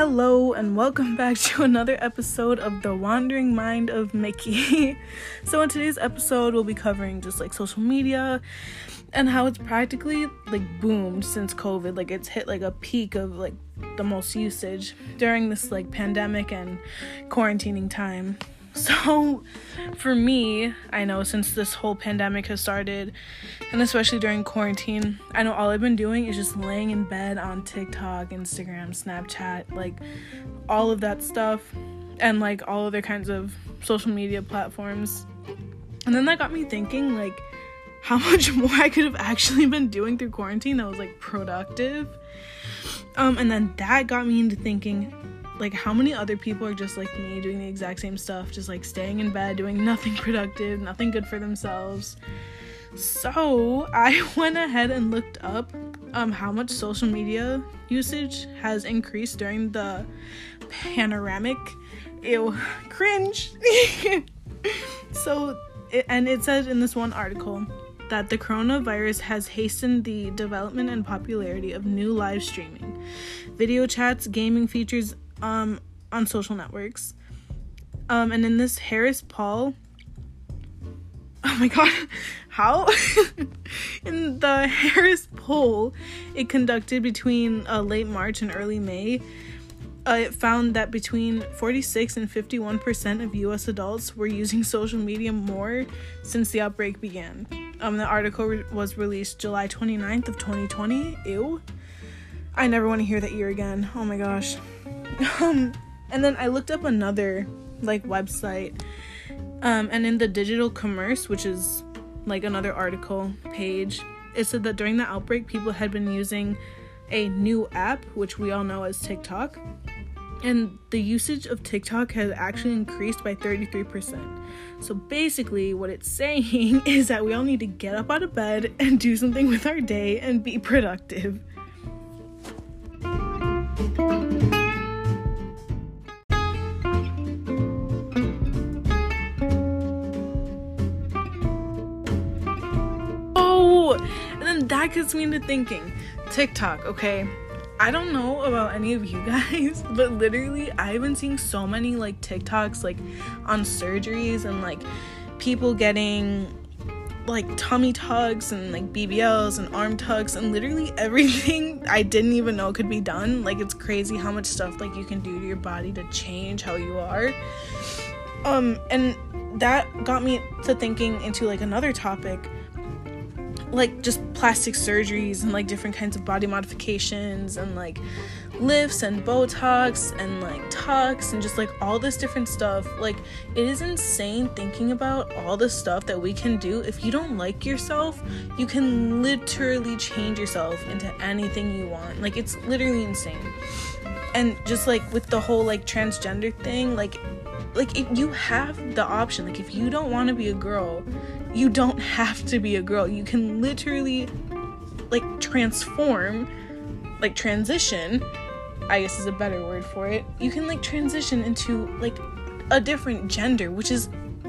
Hello, and welcome back to another episode of The Wandering Mind of Mickey. so, in today's episode, we'll be covering just like social media and how it's practically like boomed since COVID. Like, it's hit like a peak of like the most usage during this like pandemic and quarantining time. So, for me, I know since this whole pandemic has started, and especially during quarantine, I know all I've been doing is just laying in bed on TikTok, Instagram, Snapchat, like all of that stuff, and like all other kinds of social media platforms. And then that got me thinking, like, how much more I could have actually been doing through quarantine that was like productive. Um, and then that got me into thinking like how many other people are just like me doing the exact same stuff just like staying in bed doing nothing productive nothing good for themselves? So i went ahead and looked up um, how much social media usage has increased during the panoramic. Ew cringe. So and it says in this one article that the coronavirus has hastened the development and popularity of new live streaming. Video chats, gaming features, um, on social networks. Um, and in this Harris Paul, oh my god, how? in the Harris poll it conducted between uh, late March and early May, uh, it found that between 46 and 51% of US adults were using social media more since the outbreak began. Um, the article re- was released July 29th of 2020. Ew. I never want to hear that year again. Oh my gosh. Um, and then I looked up another like website. Um, and in the digital commerce, which is like another article page, it said that during the outbreak, people had been using a new app, which we all know as TikTok. And the usage of TikTok has actually increased by 33%. So basically, what it's saying is that we all need to get up out of bed and do something with our day and be productive. that gets me into thinking. TikTok, okay? I don't know about any of you guys, but literally, I've been seeing so many like TikToks like on surgeries and like people getting like tummy tugs and like BBLs and arm tugs and literally everything I didn't even know could be done. Like it's crazy how much stuff like you can do to your body to change how you are. Um and that got me to thinking into like another topic like just plastic surgeries and like different kinds of body modifications and like lifts and botox and like tucks and just like all this different stuff. Like it is insane thinking about all the stuff that we can do. If you don't like yourself you can literally change yourself into anything you want. Like it's literally insane. And just like with the whole like transgender thing like like if you have the option like if you don't want to be a girl you don't have to be a girl. You can literally like transform, like transition, I guess is a better word for it. You can like transition into like a different gender, which is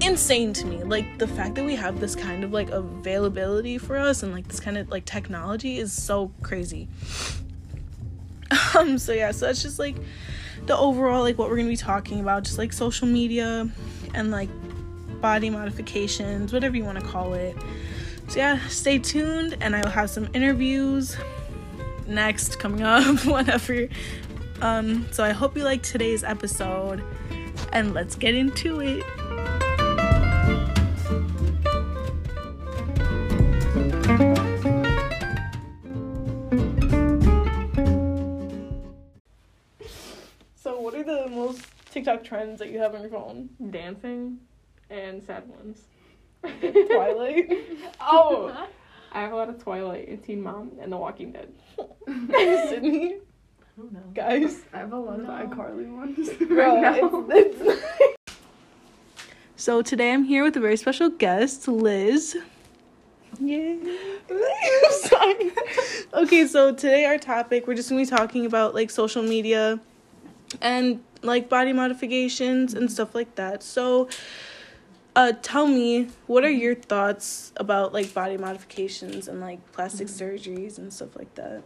insane to me. Like the fact that we have this kind of like availability for us and like this kind of like technology is so crazy. Um so yeah, so that's just like the overall like what we're going to be talking about just like social media and like body modifications, whatever you want to call it. So, yeah, stay tuned and I will have some interviews next coming up, whatever. Um, so, I hope you liked today's episode and let's get into it. So, what are the most TikTok trends that you have on your phone? Dancing and sad ones. Twilight. oh, I have a lot of Twilight and Teen Mom and The Walking Dead. Sydney. Oh, no. Guys, I have a lot no. of iCarly ones. Right now. It's, it's so today I'm here with a very special guest, Liz. Yeah. okay, so today our topic we're just gonna be talking about like social media and like body modifications and stuff like that. So uh, tell me what are your thoughts about like body modifications and like plastic mm-hmm. surgeries and stuff like that?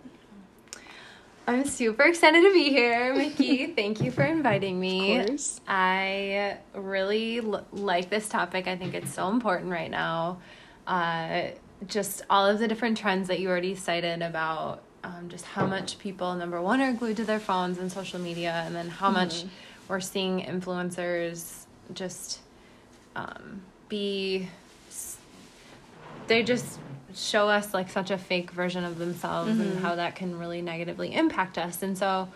I'm super excited to be here, Mickey. Thank you for inviting me. Of course. I really l- like this topic. I think it's so important right now. Uh, just all of the different trends that you already cited about um, just how much people, number one, are glued to their phones and social media, and then how mm-hmm. much we're seeing influencers just um, be they just show us like such a fake version of themselves and how that can really negatively impact us. And so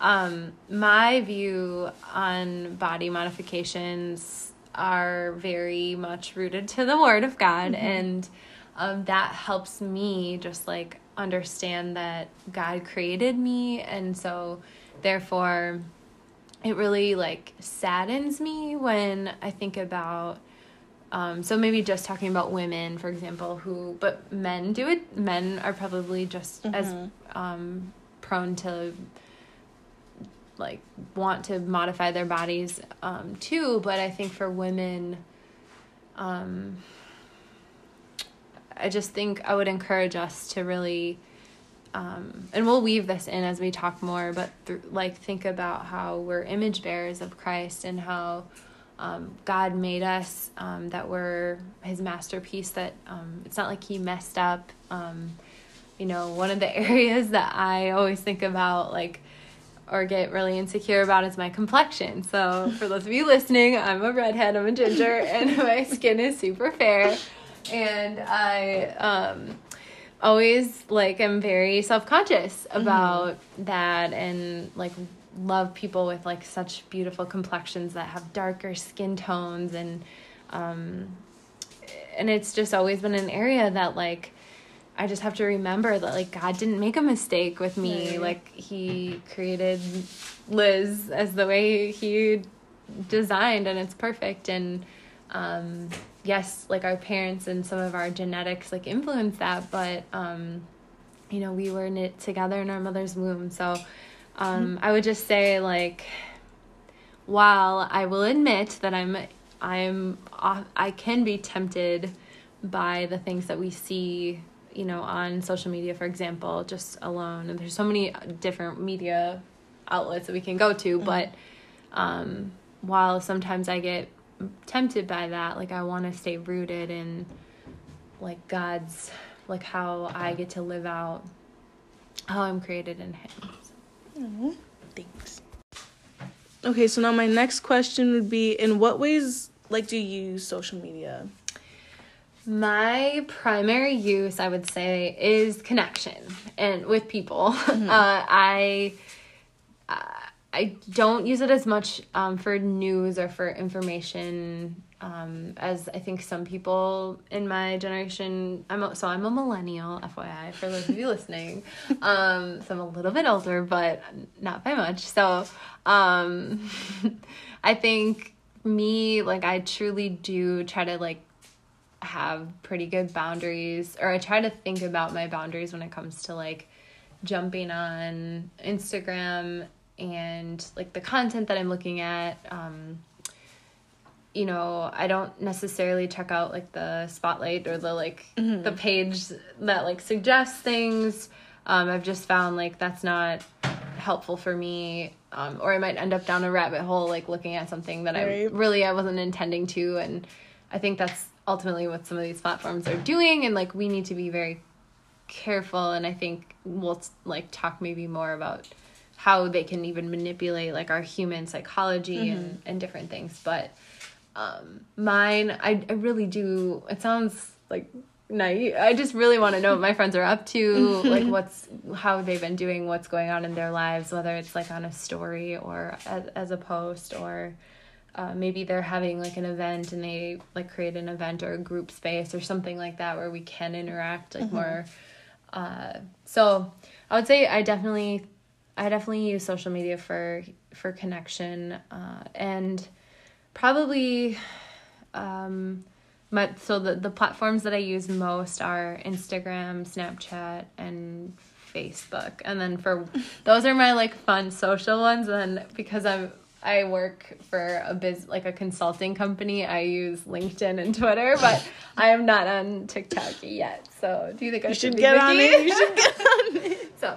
um, my view on body modifications are very much rooted to the word of god. And um, that helps me just like understand that god created me. And so therefore it really like saddens me when i think about um, so maybe just talking about women, for example, who but men do it. Men are probably just as um, prone to like want to modify their bodies um, too. But I think for women, um, I just think I would encourage us to really. Um, and we'll weave this in as we talk more, but th- like think about how we're image bearers of Christ and how um, God made us, um, that we're his masterpiece, that um, it's not like he messed up. Um, you know, one of the areas that I always think about, like, or get really insecure about is my complexion. So, for those of you listening, I'm a redhead, I'm a ginger, and my skin is super fair. And I um, always, like, I'm very self conscious about that and, like, love people with like such beautiful complexions that have darker skin tones and um and it's just always been an area that like I just have to remember that like God didn't make a mistake with me Right. like he created Liz as the way he designed and it's perfect and um yes like our parents and some of our genetics like influence that but um you know we were knit together in our mother's womb so um, I would just say like while I will admit that I'm I'm I can be tempted by the things that we see you know on social media for example just alone and there's so many different media outlets that we can go to but um, while sometimes I get tempted by that like I want to stay rooted in like God's like how I get to live out how I'm created in him Thanks. Okay, so now my next question would be in what ways like do you use social media? My primary use, I would say, is connection and with people. Uh, I uh, I don't use it as much um, for news or for information um, as I think some people in my generation. I'm a, so I'm a millennial, FYI, for those of you listening. Um, so I'm a little bit older, but not by much. So um, I think me, like, I truly do try to like have pretty good boundaries or I try to think about my boundaries when it comes to like jumping on Instagram and like the content that I'm looking at um you know, I don't necessarily check out like the spotlight or the like the page that like suggests things. Um I've just found like that's not helpful for me um or I might end up down a rabbit hole like looking at something that I Right. really I wasn't intending to and I think that's ultimately what some of these platforms are doing and like we need to be very careful and I think we'll like talk maybe more about how they can even manipulate like our human psychology and and different things but um mine I I really do it sounds like naive I just really want to know what my friends are up to like what's how they've been doing what's going on in their lives whether it's like on a story or as, as a post or uh, maybe they're having like an event and they like create an event or a group space or something like that where we can interact like more uh, so i would say i definitely i definitely use social media for for connection uh, and probably um my so the, the platforms that i use most are instagram snapchat and facebook and then for those are my like fun social ones and then because i'm i work for a biz like a consulting company i use linkedin and twitter but i am not on tiktok yet so do you think i You should, should be get on it. You should get on it. so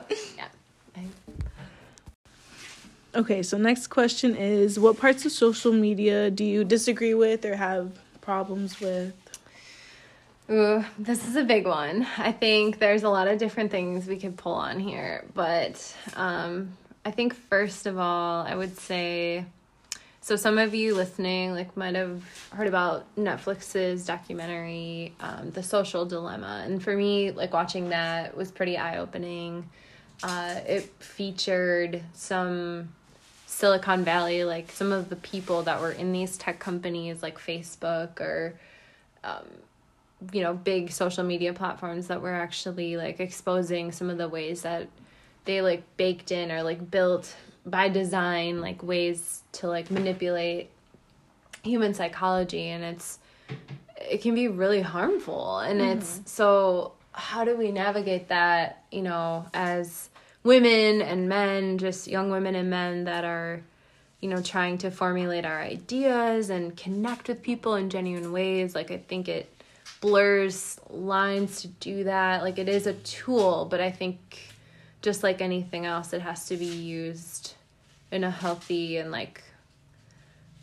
Okay, so next question is what parts of social media do you disagree with or have problems with? Ooh, this is a big one. I think there's a lot of different things we could pull on here, but um, I think first of all, I would say so some of you listening like might have heard about Netflix's documentary um, The Social Dilemma, and for me, like watching that was pretty eye opening. Uh, it featured some Silicon Valley, like some of the people that were in these tech companies like Facebook or um, you know big social media platforms that were actually like exposing some of the ways that they like baked in or like built by design like ways to like manipulate human psychology and it's it can be really harmful and mm-hmm. it's so how do we navigate that you know as women and men just young women and men that are you know trying to formulate our ideas and connect with people in genuine ways like i think it blurs lines to do that. Like it is a tool, but I think just like anything else, it has to be used in a healthy and like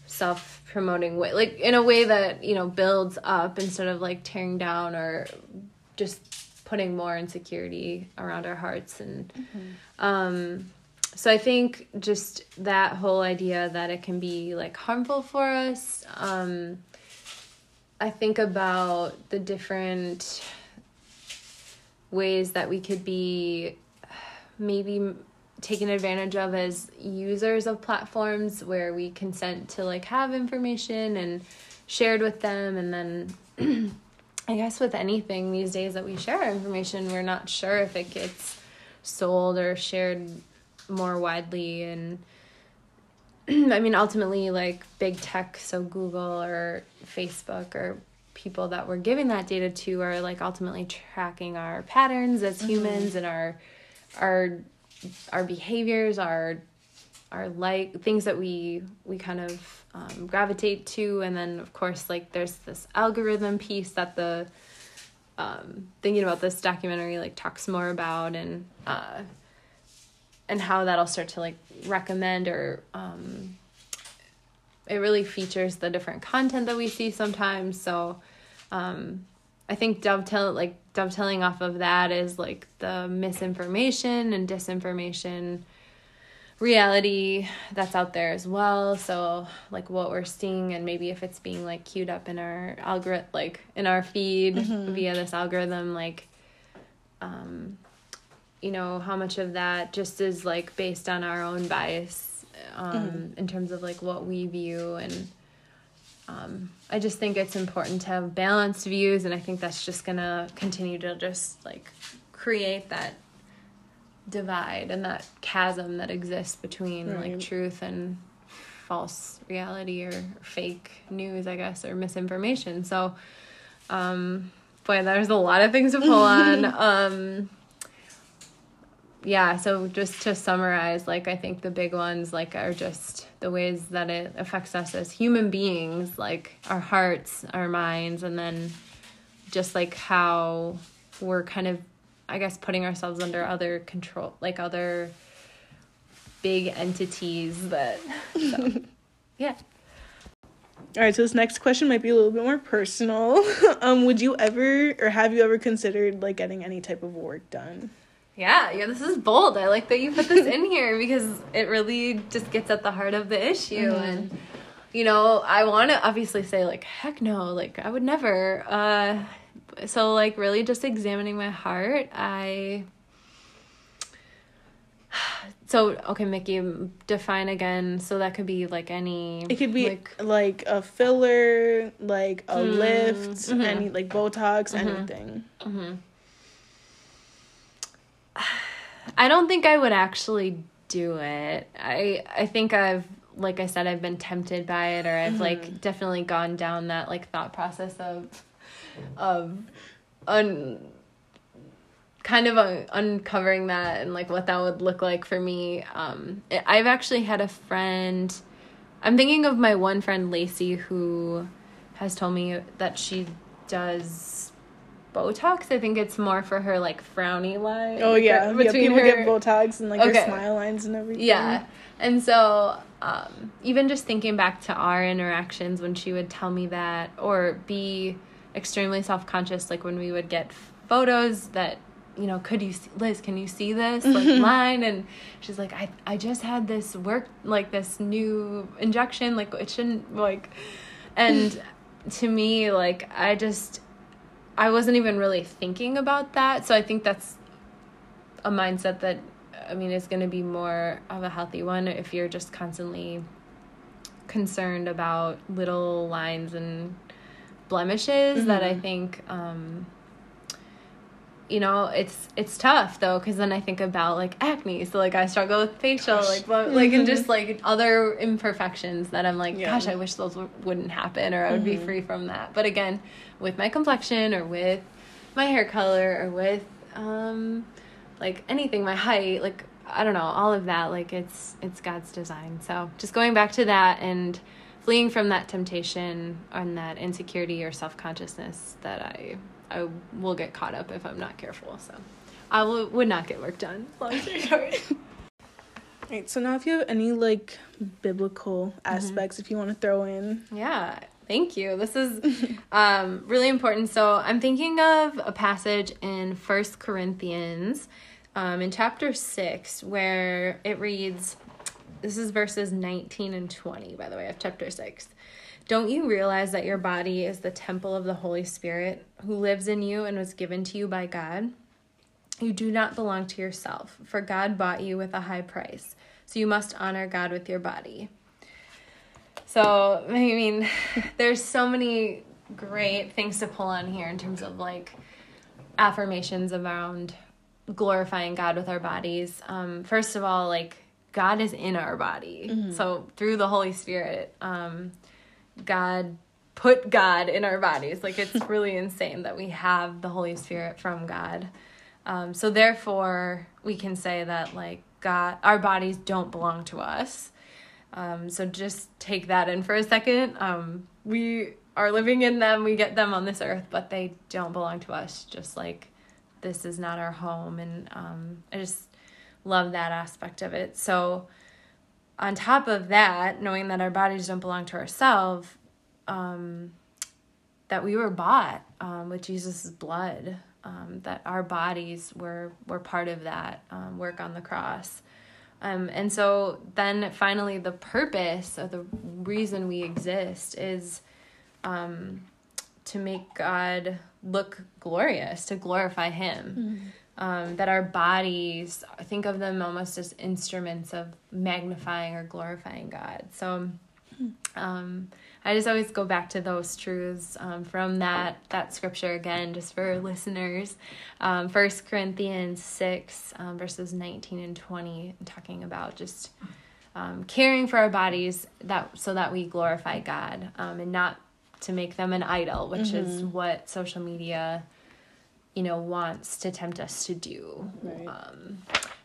self promoting way, like in a way that, you know, builds up instead of like tearing down or just putting more insecurity around our hearts. And, mm-hmm. um, so I think just that whole idea that it can be like harmful for us, um, I think about the different ways that we could be maybe taken advantage of as users of platforms where we consent to like have information and shared with them and then I guess with anything these days that we share information we're not sure if it gets sold or shared more widely and I mean, ultimately, like big tech, so Google or Facebook or people that we're giving that data to are like ultimately tracking our patterns as mm-hmm. humans and our our our behaviors, our our like things that we we kind of um, gravitate to, and then of course, like there's this algorithm piece that the um, thinking about this documentary like talks more about and uh, and how that'll start to like recommend or um, it really features the different content that we see sometimes. So um, i think dovetail like dovetailing off of that is like the misinformation and disinformation reality that's out there as well so like what we're seeing and maybe if it's being like queued up in our algorithm like in our feed mm-hmm. via this algorithm like um you know how much of that just is like based on our own bias um, mm-hmm. in terms of like what we view and um, i just think it's important to have balanced views and i think that's just gonna continue to just like create that divide and that chasm that exists between right. like truth and false reality or fake news i guess or misinformation so um boy there's a lot of things to pull on um yeah, so just to summarize, like I think the big ones like are just the ways that it affects us as human beings, like our hearts, our minds, and then just like how we're kind of I guess putting ourselves under other control like other big entities that so, yeah. All right, so this next question might be a little bit more personal. um, would you ever or have you ever considered like getting any type of work done? Yeah, yeah, this is bold. I like that you put this in here because it really just gets at the heart of the issue mm-hmm. and you know, I want to obviously say like heck no, like I would never uh so like really just examining my heart, I so okay mickey define again so that could be like any it could be like, like a filler like a mm, lift mm-hmm. any like botox mm-hmm. anything mm-hmm. I don't think I would actually do it. I I think I've like I said I've been tempted by it or I've mm-hmm. like definitely gone down that like thought process of of un kind of uh, uncovering that and like what that would look like for me. Um I've actually had a friend I'm thinking of my one friend Lacey who has told me that she does Botox. I think it's more for her like frowny line. Oh yeah, her- yeah. People her- get Botox and like Okay. their smile lines and everything. Yeah. And so, um, even just thinking back to our interactions when she would tell me that, or be extremely self conscious, like when we would get photos that, you know, could you, see, Liz, can you see this like mm-hmm. line? And she's like, I, I just had this work, like this new injection, like it shouldn't, like, and to me, like, I just, I wasn't even really thinking about that. So I think that's a mindset that I mean is going to be more of a healthy one if you're just constantly concerned about little lines and blemishes that I think um you know it's it's tough though because then I think about like acne. So like I struggle with facial like well, like and just like other imperfections that I'm like Yeah. gosh I wish those w- wouldn't happen or I would be free from that. But again with my complexion or with my hair color or with um like anything my height like i don't know all of that like it's it's god's design. So just going back to that and fleeing from that temptation and that insecurity or self-consciousness that i i will get caught up if i'm not careful so i will, would not get work done long story short Right. So now, if you have any like biblical Mm-hmm. aspects, if you want to throw in, Yeah, thank you. This is um, really important. So I'm thinking of a passage in First Corinthians, um, in chapter six, where it reads. This is verses 19 and 20, by the way, of chapter 6. Don't you realize that your body is the temple of the Holy Spirit who lives in you and was given to you by God? You do not belong to yourself, for God bought you with a high price. So you must honor God with your body. So, I mean, there's so many great things to pull on here in terms of like affirmations around glorifying God with our bodies. Um, first of all, like God is in our body. So, through the Holy Spirit, um, God put God in our bodies. Like, it's really insane that we have the Holy Spirit from God. Um, so, therefore, we can say that, like, God, our bodies don't belong to us. Um, so just take that in for a second. Um, we are living in them, we get them on this earth, but they don't belong to us, just like this is not our home. And um, I just love that aspect of it. So, on top of that, knowing that our bodies don't belong to ourselves, um, that we were bought um, with Jesus' blood, um, that our bodies were, were part of that um, work on the cross. Um, and so then finally, the purpose or the reason we exist is um, to make God look glorious, to glorify Him. Um, that our bodies, think of them almost as instruments of magnifying or glorifying God. So um, I just always go back to those truths um, from that that scripture again, just for listeners. Um, First Corinthians six um, verses nineteen and twenty, talking about just um, caring for our bodies that so that we glorify God um, and not to make them an idol, which is what social media, you know, wants to tempt us to do. Right. Um,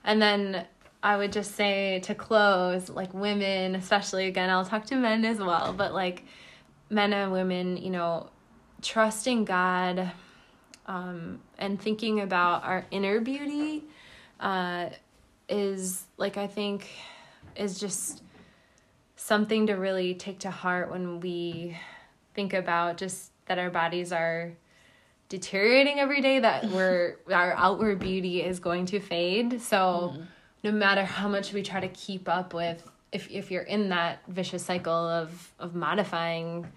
and then I would just say to close, like women, especially again, I'll talk to men as well, but like men and women, you know, trusting God um, and thinking about our inner beauty uh, is like, I think, is just something to really take to heart when we think about just that our bodies are deteriorating every day that we're our outward beauty is going to fade so no matter how much we try to keep up with if if you're in that vicious cycle of of modifying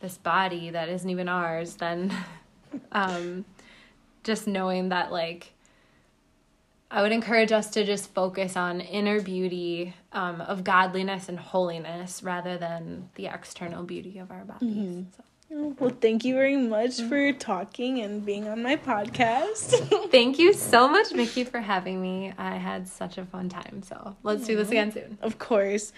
this body that isn't even ours then um just knowing that like I would encourage us to just focus on inner beauty um, of godliness and holiness rather than the external beauty of our bodies. So. Well, thank you very much for mm. talking and being on my podcast. Thank you so much, Mickey, for having me. I had such a fun time. So let's do this again soon. of course.